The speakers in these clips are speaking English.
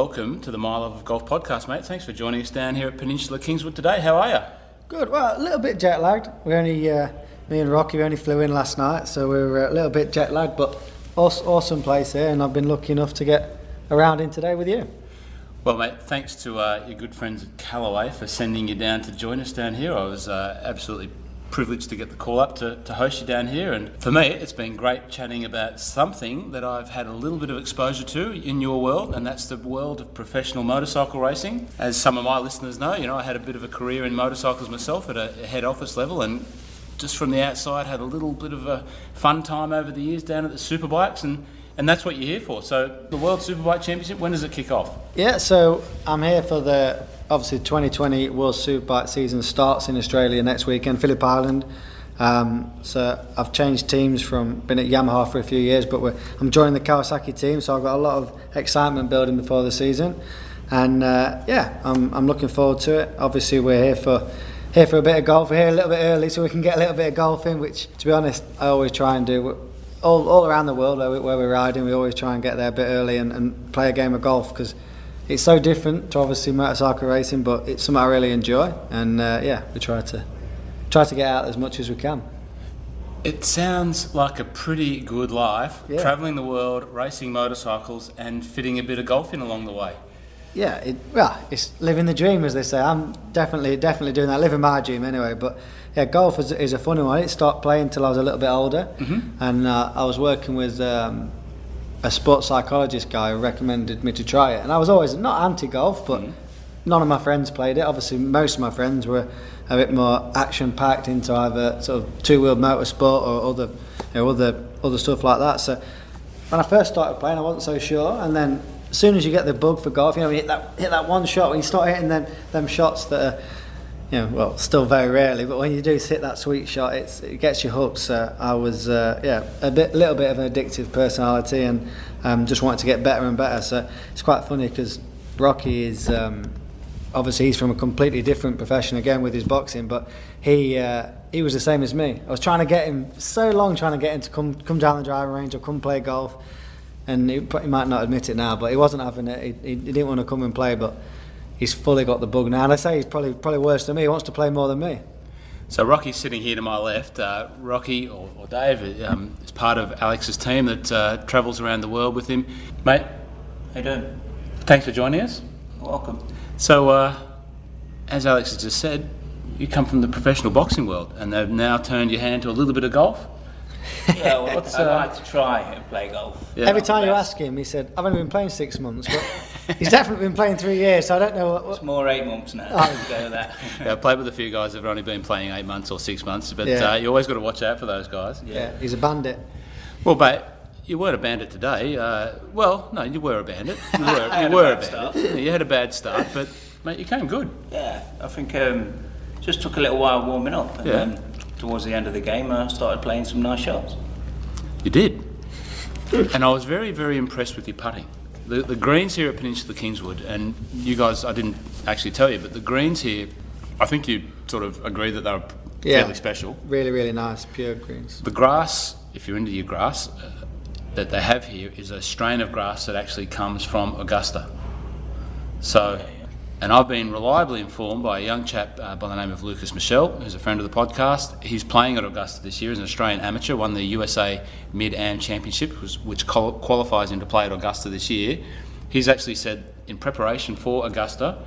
Welcome to the My Love of Golf podcast, mate. Thanks for joining us down here at Peninsula Kingswood today. How are you? Good. Well, a little bit jet lagged. We only, uh, me and Rocky, we only flew in last night, so we were a little bit jet lagged, but awesome, awesome place here, and I've been lucky enough to get around in today with you. Well, mate, thanks to uh, your good friends at Callaway for sending you down to join us down here. I was uh, absolutely privileged to get the call up to, to host you down here. And for me, it's been great chatting about something that I've had a little bit of exposure to in your world, and that's the world of professional motorcycle racing. As some of my listeners know, you know, I had a bit of a career in motorcycles myself at a head office level, and just from the outside, had a little bit of a fun time over the years down at the Superbikes and and that's what you're here for. So the World Superbike Championship, when does it kick off? Yeah, so I'm here for the obviously 2020 World Superbike season starts in Australia next weekend, Phillip Island. Um, so I've changed teams from been at Yamaha for a few years, but I'm joining the Kawasaki team, so I've got a lot of excitement building before the season, and uh, yeah, I'm, I'm looking forward to it. Obviously, we're here for here for a bit of golf. We're here a little bit early, so we can get a little bit of golf in, which, to be honest, I always try and do all, all around the world where, we, where we're riding, we always try and get there a bit early and, and play a game of golf because it's so different to obviously motorcycle racing, but it's something I really enjoy. And uh, yeah, we try to try to get out as much as we can. It sounds like a pretty good life, yeah. travelling the world, racing motorcycles, and fitting a bit of golf in along the way. Yeah, it, well, it's living the dream, as they say. I'm definitely, definitely doing that, living my dream anyway. But yeah, golf is, is a funny one. I didn't start playing until I was a little bit older, mm-hmm. and uh, I was working with um, a sports psychologist guy who recommended me to try it. And I was always not anti golf, but mm-hmm. none of my friends played it. Obviously, most of my friends were a bit more action packed into either sort of two wheel motorsport or other, you know, other other stuff like that. So when I first started playing, I wasn't so sure, and then as soon as you get the bug for golf, you know, you hit that hit that one shot when you start hitting them them shots that are know, well, still very rarely, but when you do hit that sweet shot, it gets you hooked. So I was, uh, yeah, a bit, little bit of an addictive personality, and um, just wanted to get better and better. So it's quite funny because Rocky is um, obviously he's from a completely different profession again with his boxing, but he uh, he was the same as me. I was trying to get him so long, trying to get him to come come down the driving range or come play golf, and he, he might not admit it now, but he wasn't having it. He, he didn't want to come and play, but he's fully got the bug now. And I say he's probably probably worse than me. He wants to play more than me. So Rocky's sitting here to my left. Uh, Rocky or, or Dave um, is part of Alex's team that uh, travels around the world with him. Mate, how you doing? Thanks for joining us. Welcome. So, uh, as Alex has just said, you come from the professional boxing world, and they've now turned your hand to a little bit of golf. Yeah, well, I'd uh, like to try and play golf. Yeah. Every time you ask him, he said, "I've only been playing six months, but he's definitely been playing three years." So I don't know. What, what... It's more eight months now. Oh. go with that. yeah, I've played with a few guys who've only been playing eight months or six months, but yeah. uh, you always got to watch out for those guys. Yeah, yeah he's a bandit. Well, mate, you weren't a bandit today. Uh, well, no, you were a bandit. You were, you were a, bandit. Yeah, you had a bad start, but mate, you came good. Yeah, I think um, just took a little while warming up, and yeah. then towards the end of the game, I started playing some nice shots. You did. and I was very, very impressed with your putting. The, the greens here at Peninsula Kingswood, and you guys, I didn't actually tell you, but the greens here, I think you sort of agree that they're yeah, fairly special. Really, really nice, pure greens. The grass, if you're into your grass, uh, that they have here is a strain of grass that actually comes from Augusta. So and I've been reliably informed by a young chap uh, by the name of Lukas Michel, who's a friend of the podcast. He's playing at Augusta this year as an Australian amateur, won the USA Mid Am Championship, which qualifies him to play at Augusta this year. He's actually said in preparation for Augusta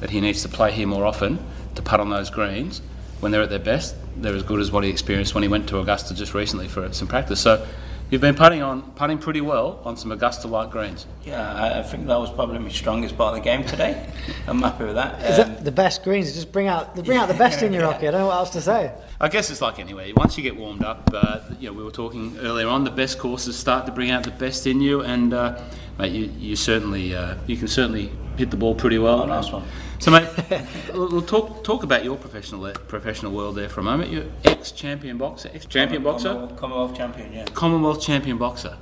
that he needs to play here more often to putt on those greens. When they're at their best, they're as good as what he experienced when he went to Augusta just recently for some practice. So You've been putting on putting pretty well on some Augusta light greens. Yeah, I think that was probably my strongest part of the game today. I'm happy with that. Is um, the best greens? Just bring out bring out the best in your hockey. I don't know what else to say. I guess it's like anyway. Once you get warmed up, uh, you know, we were talking earlier on. The best courses start to bring out the best in you, and uh, mate, you, you certainly uh, you can certainly hit the ball pretty well. Oh, nice one. So, mate, we'll talk talk about your professional professional world there for a moment. You're ex champion boxer, ex champion boxer, Commonwealth, Commonwealth champion, yeah. Commonwealth champion boxer.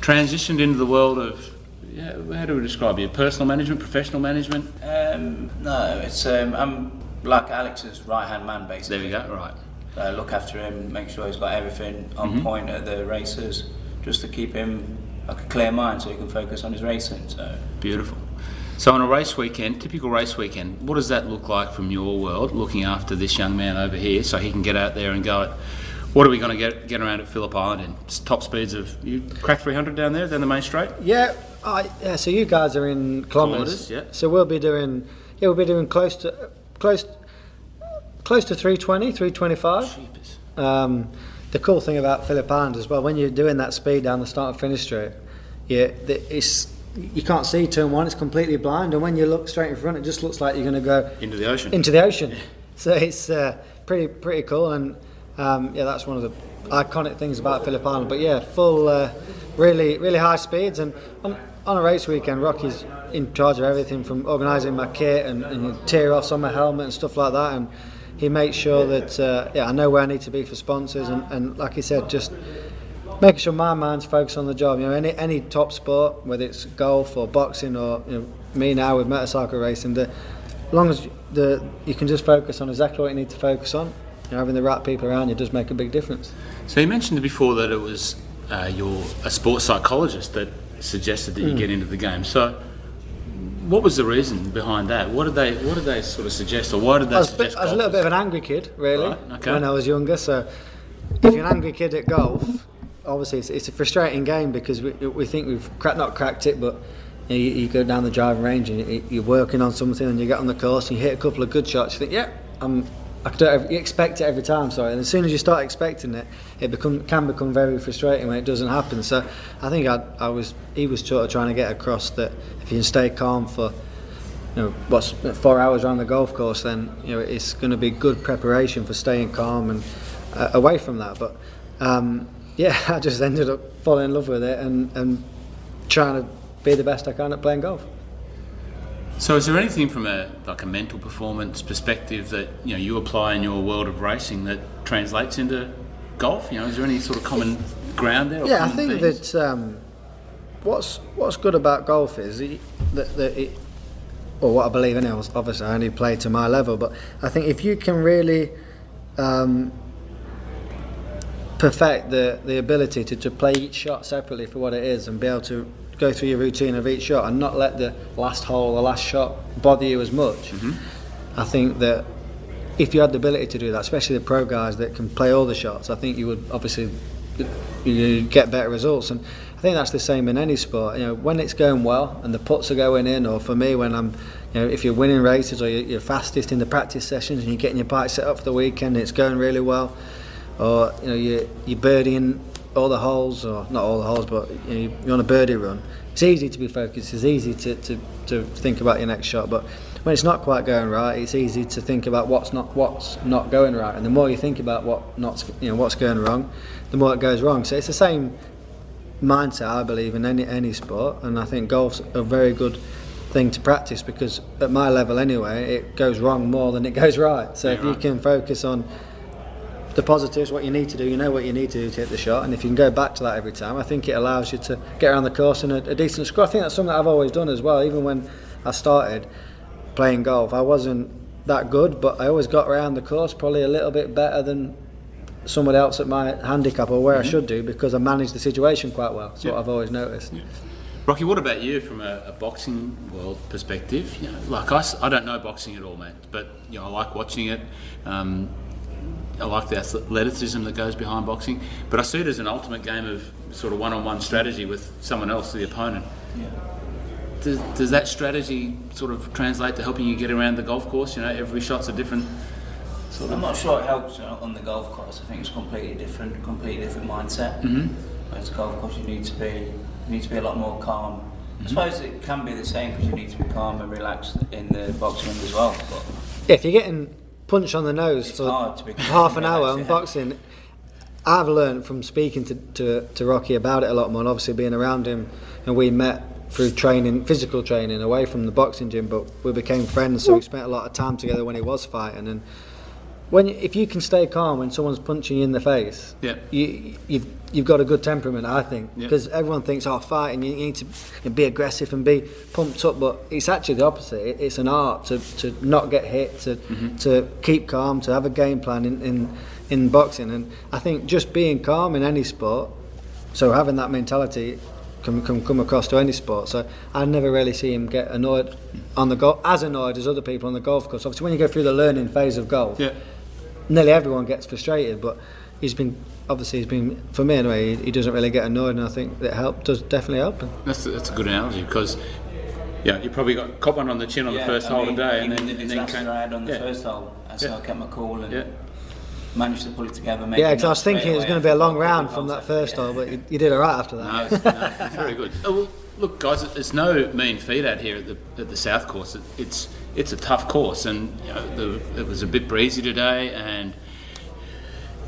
Transitioned into the world of yeah, how do we describe you? Personal management, professional management? Um, no, it's um, I'm like Alex's right hand man basically. There we go. Right. Uh, look after him, make sure he's got everything on mm-hmm. point at the races, just to keep him like a clear mind, so he can focus on his racing. So Beautiful. So on a race weekend, typical race weekend, what does that look like from your world, looking after this young man over here, so he can get out there and go? At, what are we going to get get around at Phillip Island in top speeds of you crack 300 down there down the main straight? Yeah, I, yeah. So you guys are in kilometres. Kilometres, yeah. So we'll be doing. Yeah, we'll be doing close to close close to 320, 325. Um, the cool thing about Phillip Island as well, when you're doing that speed down the start and finish straight, yeah, it's you can't see turn one; it's completely blind. And when you look straight in front, it just looks like you're going to go Into the ocean. into the ocean. So it's uh, pretty pretty cool, and um, yeah, that's one of the iconic things about Phillip Island. But yeah, full, uh, really really high speeds, and on, on a race weekend, Rocky's in charge of everything from organising my kit and, and tear offs on my helmet and stuff like that, and he makes sure that uh, yeah, I know where I need to be for sponsors, and, and like he said, just making sure my mind's focused on the job. You know, any any top sport, whether it's golf or boxing or you know, me now with motorcycle racing, the as long as the you can just focus on exactly what you need to focus on. You know, having the right people around you does make a big difference. So you mentioned before that it was uh, your a sports psychologist that suggested that you get into the game. So what was the reason behind that? What did they What did they sort of suggest, or why did they I was, a bit- I was a little bit of an angry kid, really, Right, okay. when I was younger. So, if you're an angry kid at golf, obviously it's, it's a frustrating game because we, we think we've crack, not cracked it, but you, know, you, you go down the driving range and you, you're working on something, and you get on the course and you hit a couple of good shots. You think, yeah, I'm. I do it every, you expect it every time, sorry. And as soon as you start expecting it, it become, can become very frustrating when it doesn't happen. So, I think I, I was he was sort of trying to get across that if you can stay calm for you know, what's four hours around the golf course, then you know it's going to be good preparation for staying calm and uh, away from that. But um, yeah, I just ended up falling in love with it and, and trying to be the best I can at playing golf. So is there anything from a like a mental performance perspective that you know you apply in your world of racing that translates into golf? You know, is there any sort of common ground there? Yeah, I think that um, what's what's good about golf is it, that, that it, or what I believe in it. Obviously, I only play to my level, but I think if you can really um, perfect the the ability to, to play each shot separately for what it is and be able to go through your routine of each shot and not let the last hole, the last shot bother you as much. Mm-hmm. I think that if you had the ability to do that, especially the pro guys that can play all the shots, I think you would obviously you get better results. And I think that's the same in any sport. You know, when it's going well and the putts are going in, or for me, when I'm, you know, if you're winning races or you're, you're fastest in the practice sessions and you're getting your bike set up for the weekend, and it's going really well, or you know, you're, you're birdieing all the holes, or not all the holes, but you know, you're on a birdie run. It's easy to be focused. It's easy to, to, to think about your next shot, but when it's not quite going right, it's easy to think about what's not what's not going right. And the more you think about what not you know what's going wrong, the more it goes wrong. So it's the same mindset I believe in any any sport, and I think golf's a very good thing to practice because at my level anyway, it goes wrong more than it goes right. So Yeah, if you can focus on the positives, what you need to do, you know what you need to do to hit the shot, and if you can go back to that every time, I think it allows you to get around the course in a, a decent score. I think that's something that I've always done as well. Even when I started playing golf, I wasn't that good, but I always got around the course probably a little bit better than somebody else at my handicap or where I should do because I managed the situation quite well. That's Yeah. what I've always noticed. Rocky, what about you from a, a boxing world perspective? You know, like us, I don't know boxing at all, mate, but you know, I like watching it. Um, I like the athleticism that goes behind boxing, but I see it as an ultimate game of sort of one-on-one strategy with someone else, the opponent. Does, does that strategy sort of translate to helping you get around the golf course? You know, every shot's a different sort of. I'm not sure it helps uh, on the golf course. I think it's completely different, completely different mindset. Mhm. Whereas the golf course, you need to be, you need to be a lot more calm. Mm-hmm. I suppose it can be the same because you need to be calm and relaxed in the boxing ring as well. But Yeah, if you're getting punched on the nose It's for hard to be half an hour relaxed, on boxing, I've learned from speaking to, to, to Rocky about it a lot more, and obviously being around him, and we met through training, physical training, away from the boxing gym, but we became friends, so we spent a lot of time together when he was fighting, and when if you can stay calm when someone's punching you in the face, Yeah. you, you've you've got a good temperament, I think, Yeah. because everyone thinks, oh, fighting, you need to be aggressive and be pumped up, but it's actually the opposite. It's an art to, to not get hit, to mm-hmm. to keep calm, to have a game plan in, in in boxing, and I think just being calm in any sport, so having that mentality, Can, come come across to any sport. So I never really see him get annoyed on the golf as annoyed as other people on the golf course. Obviously, when you go through the learning phase of golf, Yeah. Nearly everyone gets frustrated, but he's been obviously he's been for me anyway. He, he doesn't really get annoyed, and I think that help does definitely help him. That's, that's a good analogy because, yeah, you probably got caught one on the chin on the first I hole mean, today, and then, if and it's then last came. on the yeah. first hole, that's Yeah. how I kept my cool and Yeah. Managed to pull it together. Yeah, because I was thinking it was going to be a long round from that that first hole, but you, you did all right after that. No, it's, no, very good. Oh, well, look, guys, it's no mean feat out here at the at the South Course. It, it's it's a tough course, and you know, the, it was a bit breezy today, and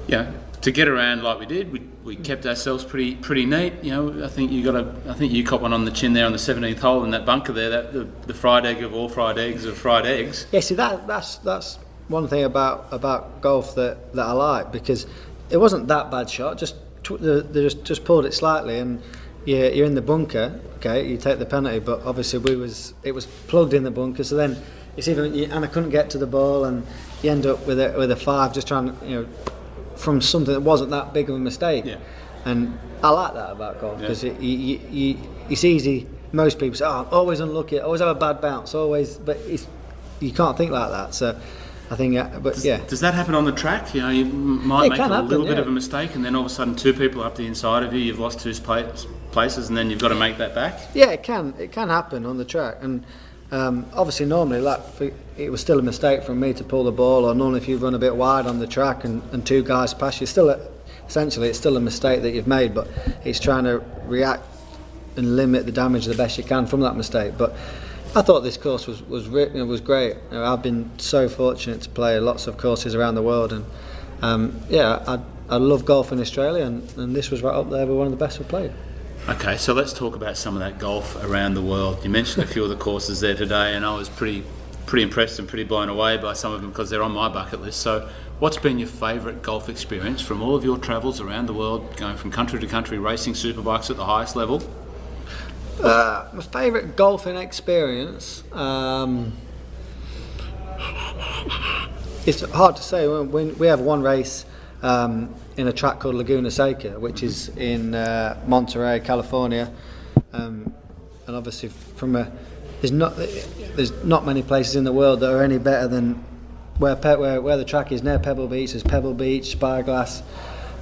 you know, to get around like we did, we, we kept ourselves pretty pretty neat. You know, I think you got a, I think you caught one on the chin there on the 17th hole in that bunker there. That the, the fried egg of all fried eggs of fried eggs. Yeah, see that that's that's one thing about about golf that, that I like because it wasn't that bad shot. Just tw- they they just just pulled it slightly and you're, you're in the bunker. Okay, you take the penalty, but obviously we was it was plugged in the bunker. So then it's even and I couldn't get to the ball and you end up with a with a five just trying to, you know from something that wasn't that big of a mistake. Yeah. And I like that about golf Yeah. because it, you, you, you, it's easy. Most people say, "Oh, I'm always unlucky. Always have a bad bounce. Always," but it's, you can't think like that. So I think, uh, but yeah, Does that happen on the track? You know, you might It make can a happen, little bit yeah. of a mistake, and then all of a sudden, two people are up the inside of you. You've lost two spa- places, and then you've got to make that back. yeah, it can it can happen on the track. And um, obviously, normally, like it was still a mistake from me to pull the ball, or normally if you run a bit wide on the track and, and two guys pass you, still a, essentially it's still a mistake that you've made. But it's trying to react and limit the damage the best you can from that mistake. But I thought this course was was was great. You know, I've been so fortunate to play lots of courses around the world, and um, yeah, I, I love golf in Australia, and, and this was right up there with one of the best we've played. Okay, so let's talk about some of that golf around the world. You mentioned a few of the courses there today, and I was pretty, pretty impressed and pretty blown away by some of them because they're on my bucket list. So, what's been your favourite golf experience from all of your travels around the world, going from country to country, racing superbikes at the highest level? Uh, my favourite golfing experience. Um, it's hard to say. When, when we have one race um, in a track called Laguna Seca, which is in uh, Monterey, California, um, and obviously from a there's not there's not many places in the world that are any better than where Pe- where, where the track is near Pebble Beach. There's Pebble Beach, Spyglass,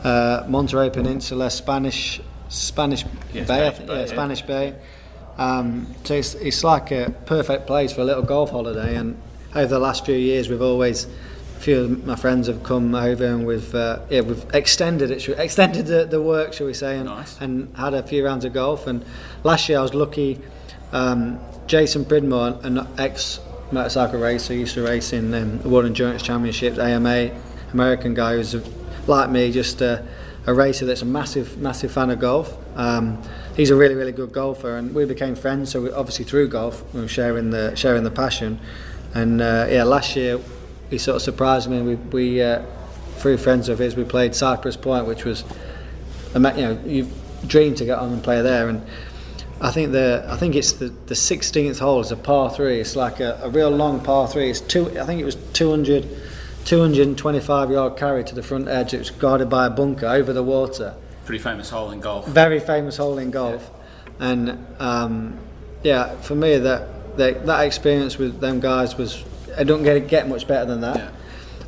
uh, Monterey Peninsula, Spanish Spanish Yeah, Bay, I Spanish think, Bay, yeah. Spanish Bay. Um, so it's, it's like a perfect place for a little golf holiday. And over the last few years, we've always, a few of my friends have come over and we've uh, yeah we've extended it, extended the, the work, shall we say, and, Nice. and had a few rounds of golf. And last year I was lucky. Um, Jason Pridmore, an ex motorcycle racer, used to race in um, the World Endurance Championships, AMA, American guy who's like me, just a, a racer that's a massive, massive fan of golf. Um, he's a really, really good golfer, and we became friends. So we, obviously through golf, we were sharing the sharing the passion. And uh, yeah, last year he sort of surprised me. We, we uh, through friends of his, we played Cypress Point, which was you know you dream to get on and play there and I think the I think it's the, the 16th hole is a par three it's like a, a real long par three it's two I think it was 200 225 yard carry to the front edge it was guarded by a bunker over the water Pretty famous hole in golf. very famous hole in golf and um, yeah for me that, that that experience with them guys was I don't get get much better than that Yeah.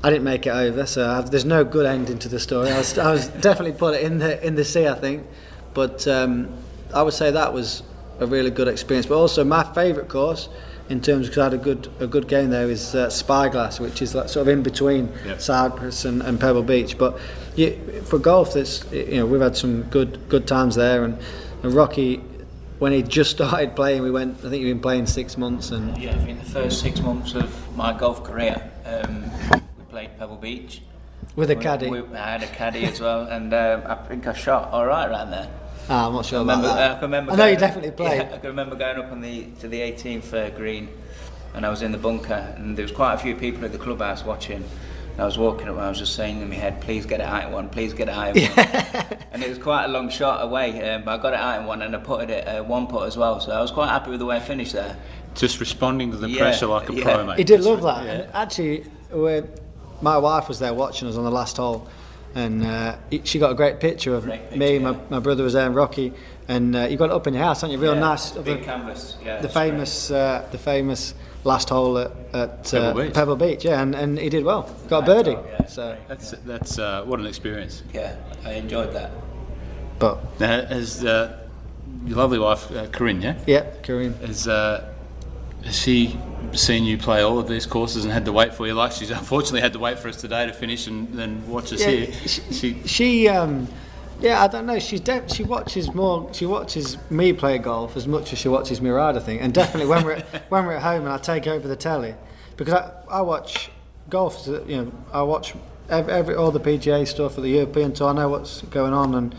I didn't make it over, so I've, there's no good ending to the story. I was, I was definitely put it in the in the sea, I think. But um, I would say that was a really good experience. But also my favourite course, in terms because I had a good a good game there, is uh, Spyglass, which is like sort of in between Yep. Cypress and, and Pebble Beach. But you, for golf, that's you know we've had some good good times there. And, and Rocky, when he just started playing, we went. I think he'd been playing six months, and Yeah, I think the first six months of my golf career, um, we played Pebble Beach. with a We- caddy. We, I had a caddy as well, and um, I think I shot all right around there. Ah, I'm not sure I about remember, that. I can remember. I know you definitely played. Yeah, I can remember going up on the to the 18th uh, green, and I was in the bunker, and there was quite a few people at the clubhouse watching. And I was walking up, and I was just saying in my head, "Please get it out in one. Please get it out in one." and it was quite a long shot away, um, but I got it out in one, and I putted it uh, one putt as well. So I was quite happy with the way I finished there. Just responding to the Yeah, pressure like a yeah. pro, mate. He did Just love re- that. yeah. And actually, my wife was there watching us on the last hole, and uh, she got a great picture of Great me. picture, My, yeah. my brother was there, and Rocky, and uh, you got it up in your house, haven't you? Real Yeah, nice. it's big the, canvas. Yeah, the famous, uh, the famous last hole at, at Pebble uh, Beach. Pebble Beach. Yeah, and, and he did well. Got a birdie. job, yeah. So, That's that's uh, what an experience. Yeah, I enjoyed that. but Now, has uh, your lovely wife uh, Corinne, yeah, yeah, Kareem. has uh, has she seen you play all of these courses and had to wait for you? Like she's unfortunately had to wait for us today to finish and then watch us Yeah, here. she- She, She, um, yeah, I don't know. She's def- she watches more. She watches me play golf as much as she watches me ride. I think, and definitely when we're at, when we're at home and I take over the telly, because I, I watch golf. You know, I watch every, every all the PGA stuff for the European tour. I know what's going on and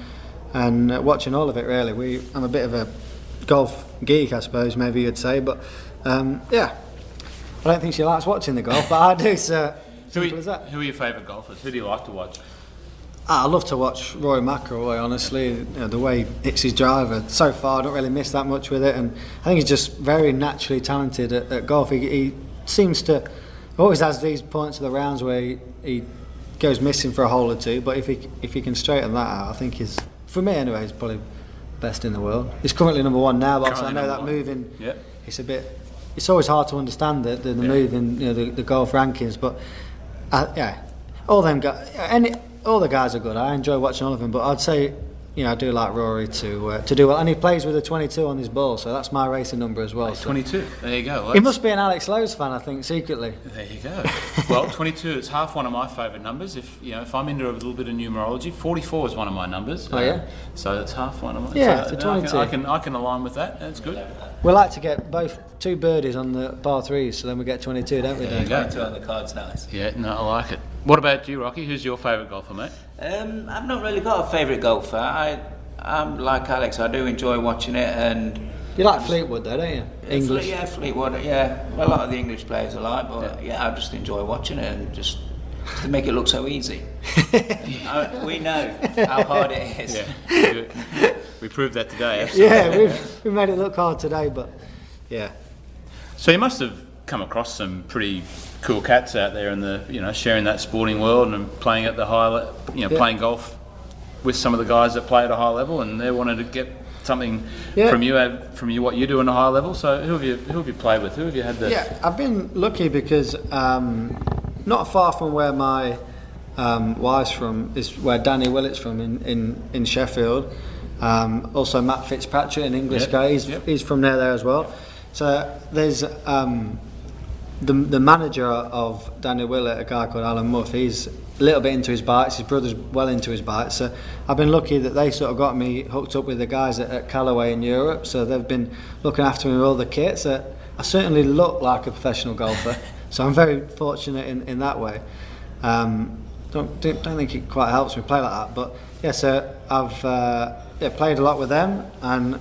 and uh, watching all of it. Really, we I'm a bit of a golf geek, I suppose maybe you'd say, but um, yeah. I don't think she likes watching the golf, but I do. So who, simple are, as that. who are your favourite golfers? Who do you like to watch? Ah, I love to watch Rory McIlroy. Honestly, you know, the way he hits his driver. So far, I don't really miss that much with it, and I think he's just very naturally talented at, at golf. He, he seems to always has these points of the rounds where he, he goes missing for a hole or two, but if he if he can straighten that out, I think he's for me anyway. He's probably best in the world. He's currently number one now, but I know that one. moving. Yep. It's a bit. It's always hard to understand the the, the Yeah. move in you know the, the golf rankings, but uh, yeah, all them guys, any all the guys are good. I enjoy watching all of them, but I'd say you know I do like Rory to uh, to do well, and he plays with a 22 on his ball, so that's my racing number as well. so- 22. There you go. Well, He must be an Alex Lowes fan, I think, secretly. There you go. well, 22 is half one of my favourite numbers. If you know, if I'm into a little bit of numerology, 44 is one of my numbers. Oh, yeah? So that's half one of mine. Yeah, so, it's a no, I 22. can, I can I can align with that. That's good. We like to get both two birdies on the par threes, so then we get 22, don't we? There you go. Two on the cards, nice. Yeah, no, I like it. What about you, Rocky? Who's your favourite golfer, mate? Um, I've not really got a favourite golfer. I, I'm like Alex. I do enjoy watching it, and You like Fleetwood, though, don't you? English. Yeah, Fleetwood. Yeah, a lot of the English players I like, but yeah, I just enjoy watching it and just to make it look so easy. I, we know how hard it is. Yeah, we- we proved that today. absolutely. Yeah, we've, we made it look hard today, but yeah. So you must have come across some pretty cool cats out there in the you know sharing that sporting world and playing at the high le- you know Yeah. playing golf with some of the guys that play at a high level and they wanted to get something Yeah. from you uh, from you what you do in a high level. So who have you who have you played with? Who have you had the Yeah, I've been lucky because um, not far from where my um, wife's from is where Danny Willett's from in, in, in Sheffield. Um, also Matt Fitzpatrick, an English Yep, guy, he's, yep. he's from there there as well. So there's um, the, the manager of Danny Willett, a guy called Alan Muff, he's a little bit into his bikes. His brother's well into his bikes. So I've been lucky that they sort of got me hooked up with the guys at, at Callaway in Europe. So they've been looking after me with all the kits. So I certainly look like a professional golfer. so I'm very fortunate in, in that way. Um, don't, don't don't think it quite helps me play like that, but yeah. So I've uh, yeah, played a lot with them, and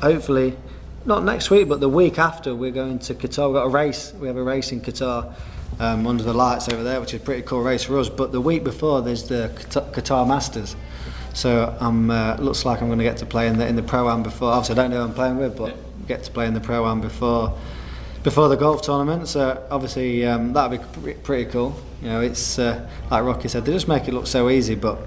hopefully not next week, but the week after, we're going to Qatar. We've got a race. We have a race in Qatar um, under the lights over there, which is a pretty cool race for us. But the week before, there's the Qatar, Masters. So I'm uh, looks like I'm going to get to play in the in the pro am before. Obviously, I don't know who I'm playing with, but get to play in the pro am before before the golf tournament. So obviously um, that'd be pre- pretty cool. You know, it's uh, like Rocky said, they just make it look so easy, but.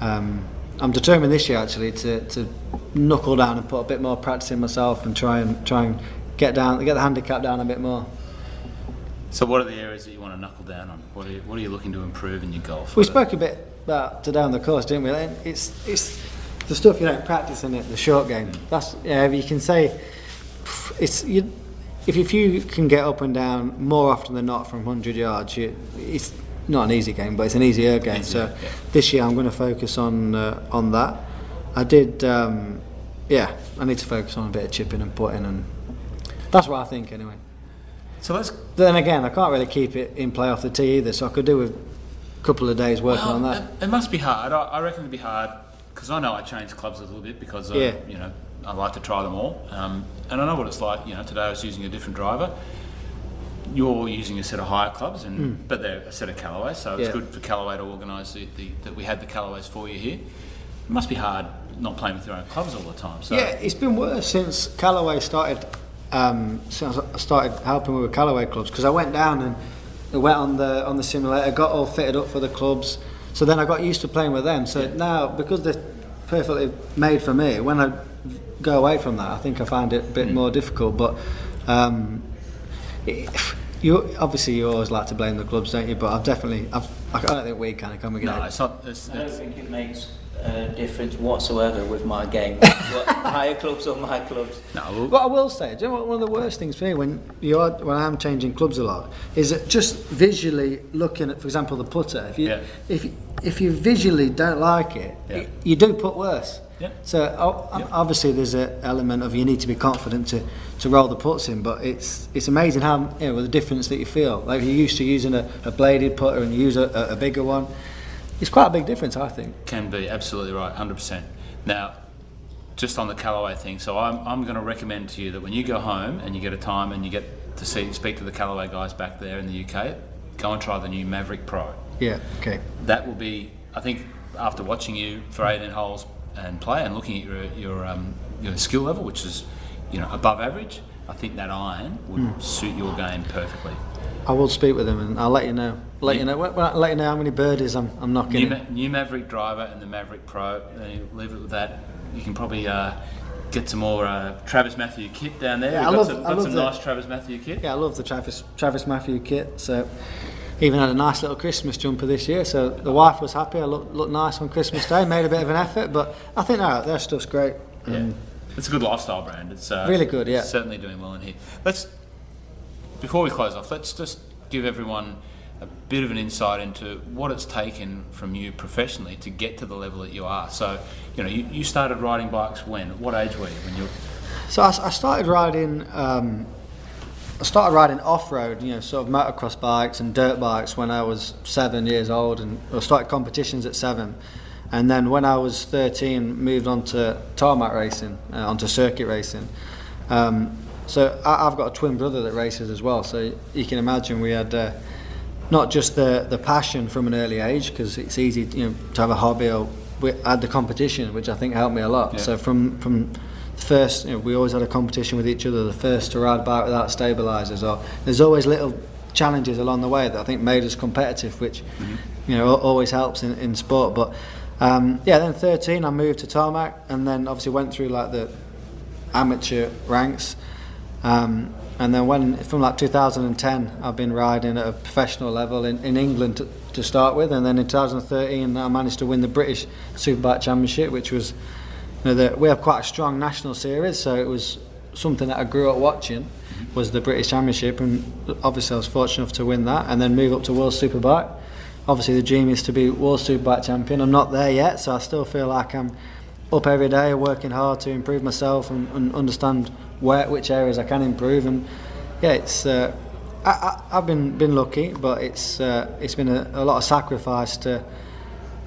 Um, I'm determined this year actually to, to knuckle down and put a bit more practice in myself and try and try and get down get the handicap down a bit more. So what are the areas that you want to knuckle down on? What are you, what are you looking to improve in your golf? We spoke a bit about today on the course, didn't we? It's it's the stuff you don't practice in it, the short game. Mm. That's yeah. You can say it's you. If, if you can get up and down more often than not from 100 yards, you, it's not an easy game, but it's an easier game. so yeah. this year I'm going to focus on uh, on that. I did, um, yeah. I need to focus on a bit of chipping and putting, and that's what I think anyway. So let's Then again, I can't really keep it in play off the tee either, so I could do with a couple of days working Well, on that. It, it must be hard. I, I reckon it'd be hard because I know I change clubs a little bit because I, Yeah. you know I like to try them all, um, and I know what it's like. You know, today I was using a different driver. You're using a set of hire clubs, and but they're a set of Callaway, so it's. Yeah. good for Callaway to organise the, the, that we had the Callaways for you here. It must be hard not playing with your own clubs all the time. So Yeah, it's been worse since Callaway started. Um, since I started helping with Callaway clubs, because I went down and went on the on the simulator, got all fitted up for the clubs, So then I got used to playing with them. So now because they're perfectly made for me, when I go away from that, I think I find it a bit more difficult. But um, it, you obviously you always like to blame the clubs, don't you? But I've definitely, I've, I don't think we kind of come again. No, it's not. It's, I don't it's, think it makes a difference whatsoever with my game. Hire clubs or my clubs. no, well, What I will say, do you know what one of the worst things for me when you are when I am changing clubs a lot is that just visually looking at, for example, the putter. If you Yeah. if if you visually don't like it, Yeah. y- you do put worse. Yeah. So o- Yeah. obviously there's an element of you need to be confident to, to roll the puts in, but it's it's amazing how you know the difference that you feel. Like if you're used to using a, a bladed putter and you use a, a, a bigger one, it's quite a big difference, I think. Can be absolutely right, hundred percent. Now, just on the Callaway thing, so I'm, I'm going to recommend to you that when you go home and you get a time and you get to see speak to the Callaway guys back there in the UK, go and try the new Mavrik Pro. Yeah. Okay. That will be, I think, after watching you for 18 holes and play and looking at your your, um, your skill level, which is you know above average, I think that iron would suit your game perfectly. I will speak with him and I'll let you know. Let you know. When, when let you know how many birdies I'm, I'm knocking. New. Ma- new Mavrik driver and the Mavrik Pro. You leave it with that. You can probably uh, get some more uh, TravisMathew kit down there. Yeah, We've I got love- some, I love some the- nice TravisMathew kit. Yeah, I love the Travis TravisMathew kit. So even had a nice little Christmas jumper this year. So the wife was happy. I looked looked nice on Christmas Day. Made a bit of an effort, but I think no, their stuff's great. Yeah. Um, It's a good lifestyle brand. It's uh, Really good, yeah. Certainly doing well in here. Let's before we close off, let's just give everyone a bit of an insight into what it's taken from you professionally to get to the level that you are. So, you know, you, you started riding bikes when? What age were you when you? So I, I started riding. Um, I started riding off-road, you know, sort of motocross bikes and dirt bikes when I was seven years old, and I started competitions at seven. And then when I was 13, moved on to tarmac racing, uh, onto circuit racing. Um, so I, I've got a twin brother that races as well. So you can imagine we had uh, not just the the passion from an early age, because it's easy, you know, to have a hobby. Or we had the competition, which I think helped me a lot. Yeah. So from from the first, you know, we always had a competition with each other. The first to ride bike without stabilisers, or there's always little challenges along the way that I think made us competitive, which you know always helps in, in sport. But um, yeah, then 13, I moved to tarmac, and then obviously went through like the amateur ranks. Um, and then when from like 2010, I've been riding at a professional level in, in England to, to start with, and then in 2013, I managed to win the British Superbike Championship, which was you know, the, we have quite a strong national series, so it was something that I grew up watching was the British Championship, and obviously I was fortunate enough to win that, and then move up to World Superbike. Obviously, the dream is to be World Superbike champion. I'm not there yet, so I still feel like I'm up every day, working hard to improve myself and, and understand where which areas I can improve. And yeah, it's uh, I, I've been been lucky, but it's uh, it's been a, a lot of sacrifice to.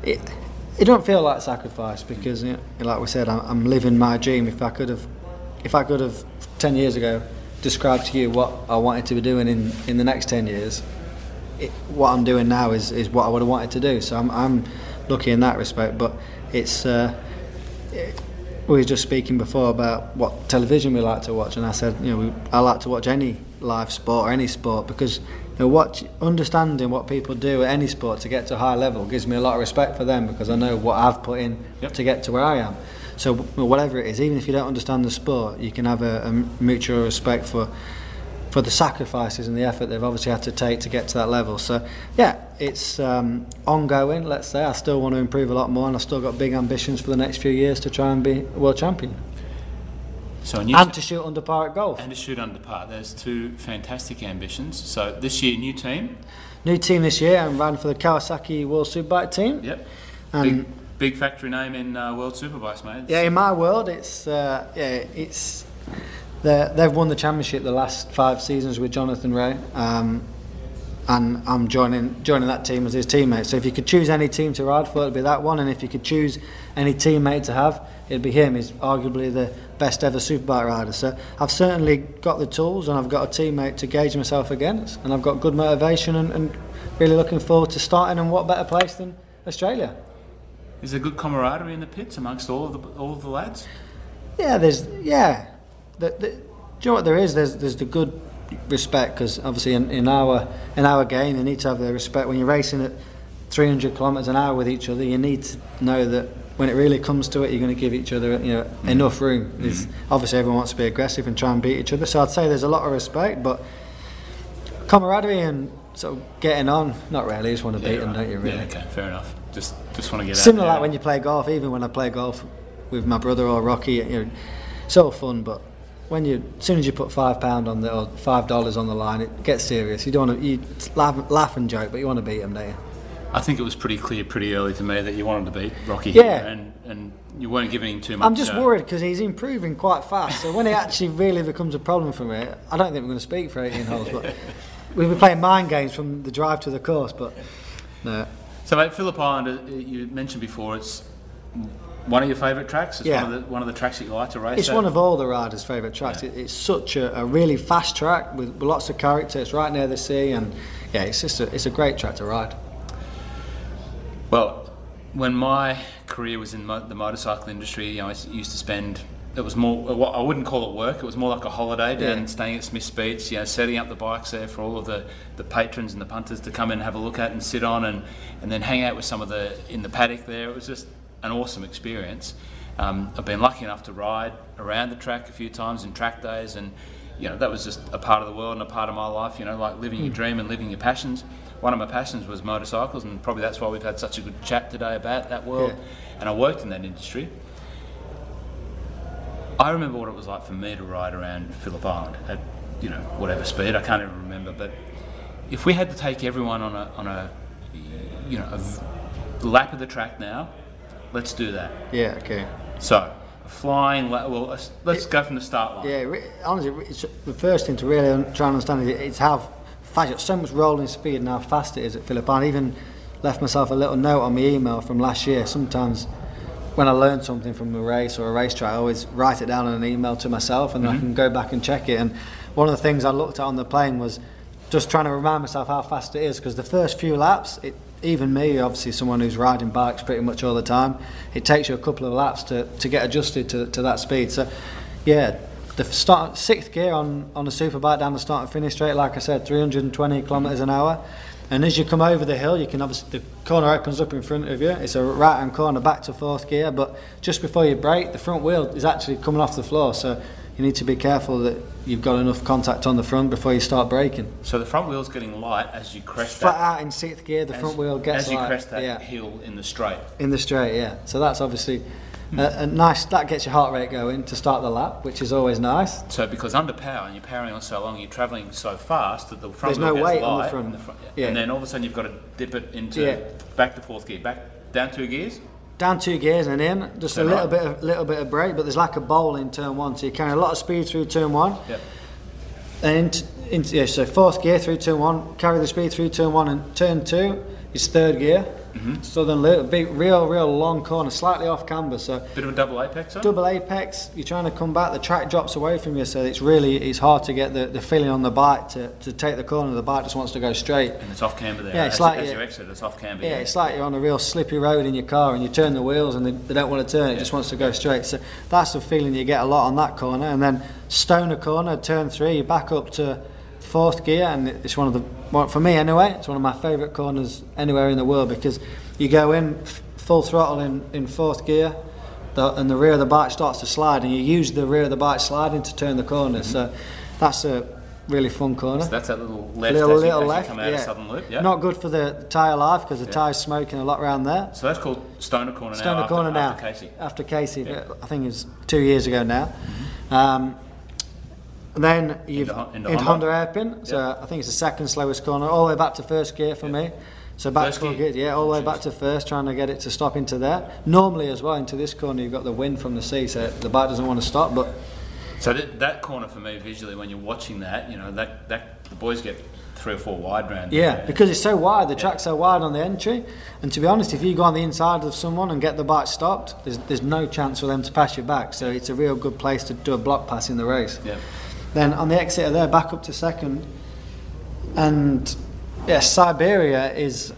It, it don't feel like sacrifice because, you know, like we said, I'm, I'm living my dream. If I could have, if I could have ten years ago described to you what I wanted to be doing in, in the next ten years, it, what I'm doing now is, is what I would have wanted to do. So I'm, I'm lucky in that respect. But it's uh, it, we were just speaking before about what television we like to watch, and I said, you know, we, I like to watch any live sport or any sport because know, watch, understanding what people do at any sport to get to a high level gives me a lot of respect for them because I know what I've put in Yep. to get to where I am. So whatever it is, even if you don't understand the sport, you can have a, a mutual respect for for the sacrifices and the effort they've obviously had to take to get to that level. So yeah, it's um, ongoing. Let's say I still want to improve a lot more, and I've still got big ambitions for the next few years to try and be world champion So a new and to shoot under par at golf. and to shoot under par. There's two fantastic ambitions. So this year, new team. New team this year. I'm ran for the Kawasaki World Superbike team. Yep. And big, big factory name in uh, World Superbikes, mate. Yeah, in my world, it's uh, yeah, it's they they've won the championship the last five seasons with Jonathan Rea, um, and I'm joining joining that team as his teammate. So if you could choose any team to ride for, it'd be that one, and if you could choose any teammate to have, it'd be him. He's arguably the best ever superbike rider. So I've certainly got the tools, and I've got a teammate to gauge myself against, and I've got good motivation, and, and really looking forward to starting. And what better place than Australia? Is there good camaraderie in the pits amongst all of the all of the lads? Yeah, there's yeah. The, the, do you know what there is? There's there's the good respect because obviously in, in our in our game you need to have the respect when you're racing at 300 kilometres an hour with each other, you need to know that when it really comes to it, you're going to give each other you know mm-hmm. enough room. There's- mm-hmm. Obviously, everyone wants to be aggressive and try and beat each other. So I'd say there's a lot of respect, but camaraderie and sort of getting on, not really. You just want to beat them, right. don't you? Really. Yeah, okay, fair enough. Just just want to get out. Similar out like when you play golf. Even when I play golf with my brother or Rocky, you know, all fun. But when you, as soon as you put five pound on the or five dollars on the line, it gets serious. You don't want to you laugh, laugh and joke, but you want to beat them, don't you? I think it was pretty clear pretty early to me that you wanted to beat Rocky here, Yeah. and, and you weren't giving him too much. I'm just uh, worried because he's improving quite fast. So when it actually really becomes a problem for me, I don't think we're going to speak for 18 holes. But we've been playing mind games from the drive to the course. But no, So, mate, Phillip Island, uh, you mentioned before, it's one of your favourite tracks. It's Yeah. one of the one of the tracks that you like to race. it's at? one of all the riders' favourite tracks. It, it's such a, a really fast track with lots of character. It's right near the sea, and yeah, it's just a, it's a great track to ride. Well, when my career was in mo- the motorcycle industry, you know, I used to spend. It was more. I wouldn't call it work. It was more like a holiday down Yeah. staying at Smiths Beach. You know, setting up the bikes there for all of the, the patrons and the punters to come in and have a look at and sit on and, and then hang out with some of the in the paddock there. It was just an awesome experience. Um, I've been lucky enough to ride around the track a few times in track days, and you know that was just a part of the world and a part of my life. You know, like living your dream and living your passions. One of my passions was motorcycles, and probably that's why we've had such a good chat today about that world. Yeah. And I worked in that industry. I remember what it was like for me to ride around Phillip Island at you know whatever speed. I can't even remember, but if we had to take everyone on a on a you know a lap of the track now, let's do that. Yeah, okay. So flying. Well, let's, let's go from the start line. Yeah, honestly, it's the first thing to really try and understand is it's how fast, so much rolling speed and how fast it is at Phillip Island. I even left myself a little note on my email from last year. Sometimes when I learn something from a race or a racetrack, I always write it down in an email to myself and then I mm-hmm. can go back and check it. And one of the things I looked at on the plane was just trying to remind myself how fast it is because the first few laps, it, even me, obviously someone who's riding bikes pretty much all the time, it takes you a couple of laps to, to get adjusted to, to that speed. So, yeah, the start sixth gear on on a superbike down the start and finish straight, like I said, 320 kilometres an hour. And as you come over the hill, you can obviously the corner opens up in front of you. It's a right hand corner back to fourth gear, but just before you brake, the front wheel is actually coming off the floor. So you need to be careful that you've got enough contact on the front before you start braking. So the front wheel's getting light as you crest Flat that. out in sixth gear, the as- front wheel gets as you light. crest that yeah, hill in the straight. in the straight. Yeah, so that's obviously Hmm. Uh, a, a nice. That gets your heart rate going to start the lap, which is always nice. So because under power and you're powering on so long, you're travelling so fast that the front There's no weight on the light front. and Yeah. And then all of a sudden you've got to dip it into Yeah. back to fourth gear, back down two gears. down two gears and in, just a little right. bit of little bit of brake, but there's like a bowl in turn one, so you carry a lot of speed through turn one, Yep. and into, into yeah, so fourth gear through turn one, carry the speed through turn one, and turn two is third gear. Mm-hmm. So then little big, real, real long corner, slightly off camber, so Bit of a double apex. Huh? double apex. You're trying to come back, the track drops away from you, so it's really it's hard to get the, the feeling on the bike to, to take the corner. The bike just wants to go straight. And it's off camber there. Yeah, it's as, like as you- exit, it's off camber. Yeah, it's like you're on a real slippy road in your car and you turn the wheels and they, they don't want to turn, it just wants to go straight. So that's the feeling you get a lot on that corner. And then Stoner corner, turn three, you back up to fourth gear and it's one of the, well, for me anyway, it's one of my favourite corners anywhere in the world because you go in f- full throttle in, in fourth gear the, and the rear of the bike starts to slide and you use the rear of the bike sliding to turn the corner. So that's a really fun corner So that's that little left little as, you, little as left, come out yeah. of Southern Loop. Yeah. Not good for the tyre life because the tyre's smoking a lot around there. So that's called Stoner Corner now. Stoner after, corner now. after Casey. After Casey, Yeah. I think it's two years ago now. Um, and then you've Into Hon- into into Honda. Hairpin. So I think it's the second slowest corner, all the way back to first gear for me. So back First to gear? gear, yeah, all the way back to first, trying to get it to stop into there. Normally as well into this corner, you've got the wind from the sea, so the bike doesn't want to stop. But So that, that corner for me visually, when you're watching that, you know that, that the boys get three or four wide round. Yeah, there. because it's so wide, the track's so wide on the entry. And to be honest, if you go on the inside of someone and get the bike stopped, there's, there's no chance for them to pass you back. So it's a real good place to do a block pass in the race. Yeah. Then on the exit of there, back up to second. And yeah, Siberia is,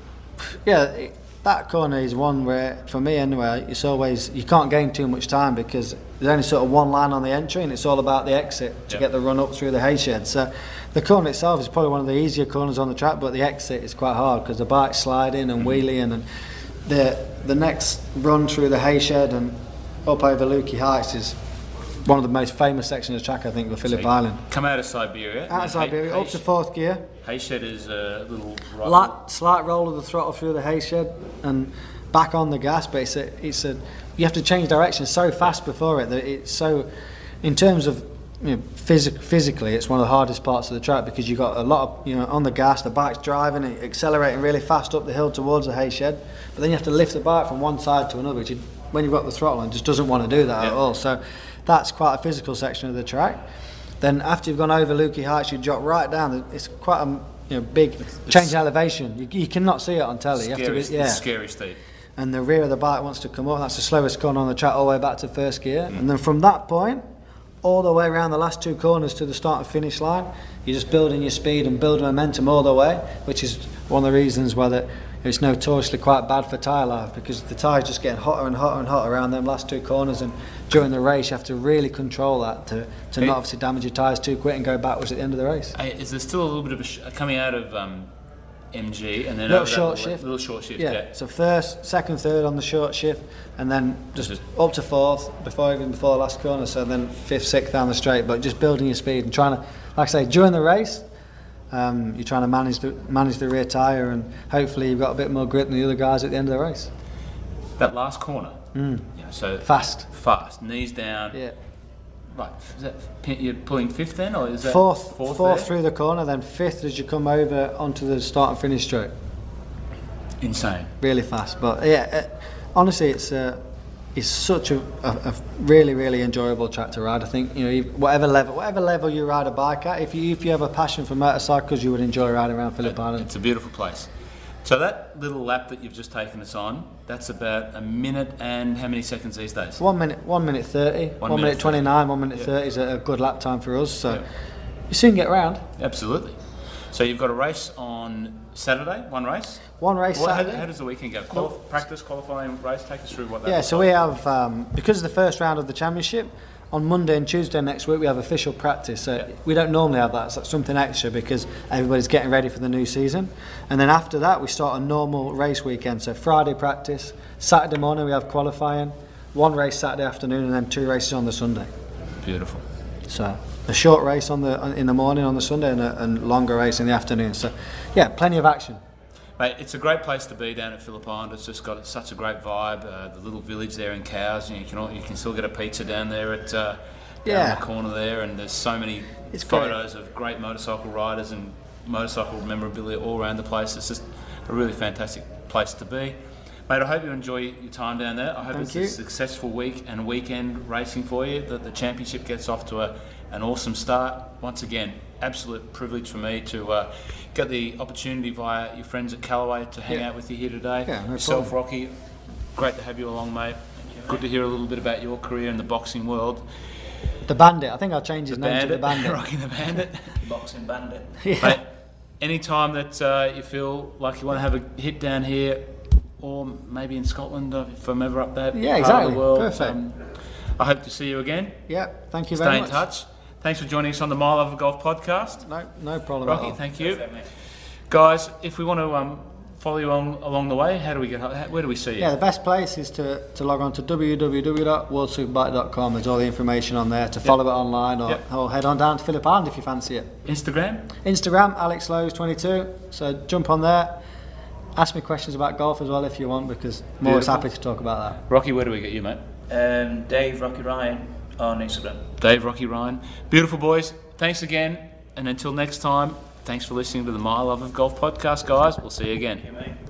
yeah, it- that corner is one where, for me anyway, it's always you can't gain too much time because there's only sort of one line on the entry, and it's all about the exit to Yep. get the run up through the hay shed. So the corner itself is probably one of the easier corners on the track, but the exit is quite hard because the bike's sliding and mm-hmm. wheeling, and the the next run through the hay shed and up over Lukey Heights is one of the most famous sections of track I think with Phillip So Island. Come out of Siberia. Out of Siberia, Hay- up to fourth gear. Hayshed is a little right. Light, slight roll of the throttle through the hay shed and back on the gas, but it's a, it's a you have to change direction so fast before it that it's so. In terms of you know, physic, physically, it's one of the hardest parts of the track because you've got a lot of you know on the gas, the bike's driving, it accelerating really fast up the hill towards the hay shed, but then you have to lift the bike from one side to another, which you, when you've got the throttle on, just doesn't want to do that at all. So that's quite a physical section of the track. Then after you've gone over Lukey Heights, you drop right down. It's quite a you know, big change in elevation. You, you cannot see it on telly. You have to be, yeah. scary, Steve. And the rear of the bike wants to come up. That's the slowest corner on the track all the way back to first gear. Mm. And then from that point, all the way around the last two corners to the start and finish line, you're just building your speed and building momentum all the way, which is one of the reasons why that it's notoriously quite bad for tyre life because the tyre's just getting hotter and hotter and hotter around them last two corners. And during the race, you have to really control that to, to Hey. not obviously damage your tyres too quick and go backwards at the end of the race. Hey, is there still a little bit of a sh- coming out of um, MG and then Little short shift. Little short shift. Yeah. Yeah. So first, second, third on the short shift, and then just Just- up to fourth before even before the last corner. So then fifth, sixth down the straight, but just building your speed and trying to, like I say, during the race, um, you're trying to manage the manage the rear tyre, and hopefully you've got a bit more grip than the other guys at the end of the race. That last corner. Mm. Yeah, so Fast. Fast. Knees down. Yeah. Right. Is that, you're pulling fifth then, or is that Fourth, fourth, fourth, through the corner, then fifth as you come over onto the start and finish straight. Insane. really fast. But yeah, uh, honestly, it's uh, it's such a, a, a really really enjoyable track to ride. I think you know whatever level whatever level you ride a bike at, if you if you have a passion for motorcycles, you would enjoy riding around Phillip Island. It's a beautiful place. So that little lap that you've just taken us on, that's about a minute and how many seconds these days? One minute, one minute thirty, One one, minute minute twenty nine, one minute Yeah. thirty is a, good lap time for us. So Yeah. you soon get round. Absolutely. So you've got a race on Saturday, one race. One race What, how, Saturday. how does the weekend go? Quali- practice, qualifying, race. Take us through what that. Yeah, so like. we have um, because of the first round of the championship on Monday and Tuesday next week we have official practice. So Yeah. we don't normally have that. So that's something extra because everybody's getting ready for the new season. And then after that we start a normal race weekend. So Friday practice, Saturday morning we have qualifying, one race Saturday afternoon, and then two races on the Sunday. beautiful. So a short race on the in the morning on the Sunday and a and longer race in the afternoon. So yeah, plenty of action. Mate, it's a great place to be down at Phillip Island. It's just got such a great vibe. Uh, the little village there in Cowes, you, know, you can al- you can still get a pizza down there at uh, down the corner there, and there's so many It's great. photos of great motorcycle riders and motorcycle memorabilia all around the place. It's just a really fantastic place to be. Mate, I hope you enjoy your time down there. I hope Thank it's you. a successful week and weekend racing for you. That the championship gets off to a, an awesome start. Once again, absolute privilege for me to uh, get the opportunity via your friends at Callaway to hang Yeah. out with you here today. Yeah, no Yourself, problem. Rocky, great to have you along, mate. Good to hear a little bit about your career in the boxing world. The Bandit. I think I'll change his name to the Bandit. Rocky the Bandit. Boxing bandit. Yeah. Mate, anytime that uh, you feel like you want to have a hit down here, or maybe in Scotland, uh, if I'm ever up there, Yeah, part exactly. of the world, Perfect. um, I hope to see you again. Yeah, thank you Stay very much. Stay in touch. Thanks for joining us on the My Love of Golf podcast. No, no problem. at Rocky, all. thank you. Guys, if we want to um, follow you on along the way, how do we get? how- Where do we see you? Yeah, the best place is to, to log on to www.worldsuperbike.com. There's all the information on there to follow it online or, Yep. or head on down to Phillip Island if you fancy it. Instagram. Instagram, Alex Lowes22. So jump on there. Ask me questions about golf as well if you want because I'm always happy to talk about that. Rocky, where do we get you, mate? Um, Dave Rocky Ryan Oh, on Instagram. Dave, Rocky, Ryan. Beautiful boys. Thanks again. And until next time, thanks for listening to the My Love of Golf podcast, guys. We'll see you again. Thank you, mate.